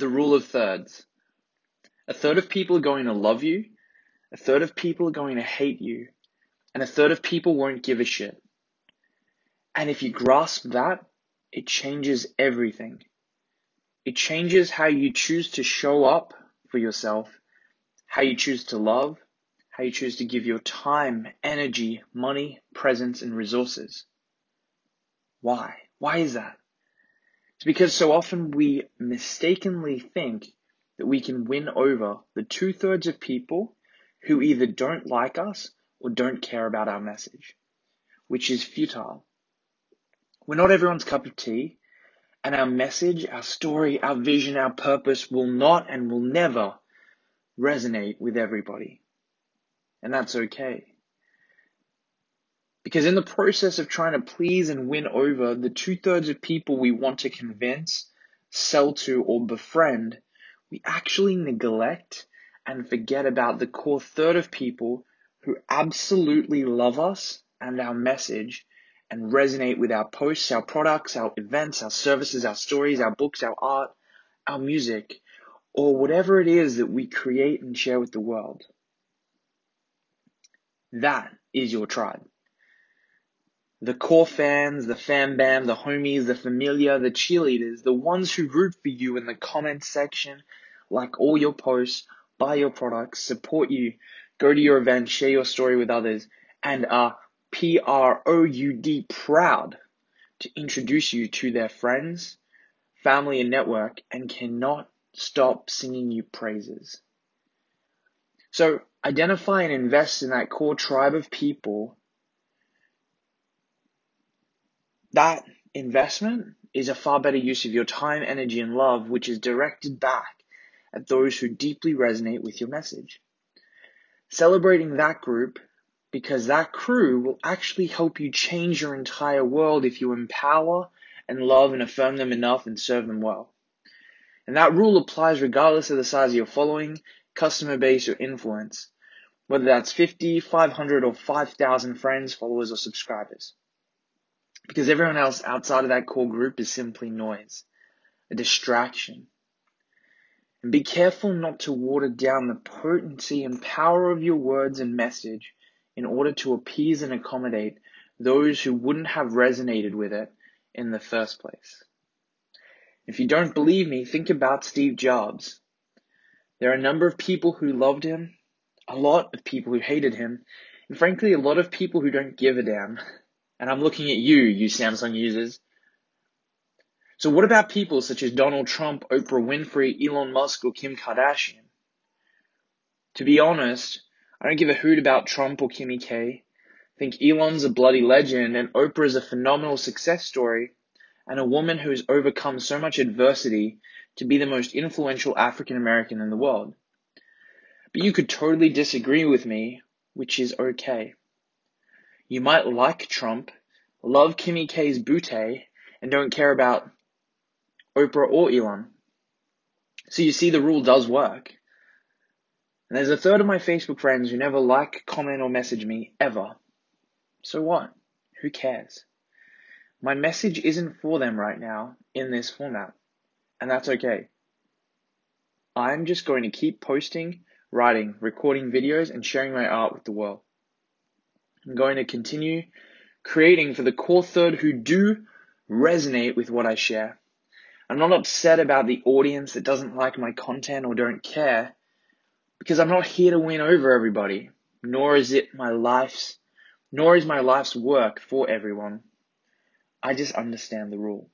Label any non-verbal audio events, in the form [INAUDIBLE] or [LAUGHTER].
the rule of thirds. A third of people are going to love you, a third of people are going to hate you, and a third of people won't give a shit. And if you grasp that, it changes everything. It changes how you choose to show up for yourself, how you choose to love, how you choose to give your time, energy, money, presence, and resources. Why? Why is that? It's because so often we mistakenly think that we can win over the two thirds of people who either don't like us or don't care about our message, which is futile. We're not everyone's cup of tea, and our message, our story, our vision, our purpose will not and will never resonate with everybody. And that's okay. Because in the process of trying to please and win over the two thirds of people we want to convince, sell to, or befriend, we actually neglect and forget about the core third of people who absolutely love us and our message and resonate with our posts, our products, our events, our services, our stories, our books, our art, our music, or whatever it is that we create and share with the world. That is your tribe. The core fans, the fan bam, the homies, the familia, the cheerleaders, the ones who root for you in the comment section, like all your posts, buy your products, support you, go to your event, share your story with others, and are P R O U D proud to introduce you to their friends, family, and network, and cannot stop singing you praises. So identify and invest in that core tribe of people that investment is a far better use of your time, energy, and love, which is directed back at those who deeply resonate with your message. Celebrating that group because that crew will actually help you change your entire world if you empower and love and affirm them enough and serve them well. And that rule applies regardless of the size of your following, customer base, or influence, whether that's 50, 500, or 5,000 friends, followers, or subscribers because everyone else outside of that core group is simply noise, a distraction. And be careful not to water down the potency and power of your words and message in order to appease and accommodate those who wouldn't have resonated with it in the first place. If you don't believe me, think about Steve Jobs. There are a number of people who loved him, a lot of people who hated him, and frankly, a lot of people who don't give a damn [LAUGHS] and I'm looking at you, you Samsung users. So what about people such as Donald Trump, Oprah Winfrey, Elon Musk, or Kim Kardashian? To be honest, I don't give a hoot about Trump or Kimmy K. I think Elon's a bloody legend and Oprah is a phenomenal success story and a woman who has overcome so much adversity to be the most influential African American in the world. But you could totally disagree with me, which is okay. You might like Trump, love Kimmy K's bootay, and don't care about Oprah or Elon. So you see the rule does work. And there's a third of my Facebook friends who never like, comment, or message me, ever. So what? Who cares? My message isn't for them right now in this format. And that's okay. I'm just going to keep posting, writing, recording videos, and sharing my art with the world. I'm going to continue creating for the core third who do resonate with what I share. I'm not upset about the audience that doesn't like my content or don't care because I'm not here to win over everybody, nor is it my life's, nor is my life's work for everyone. I just understand the rule.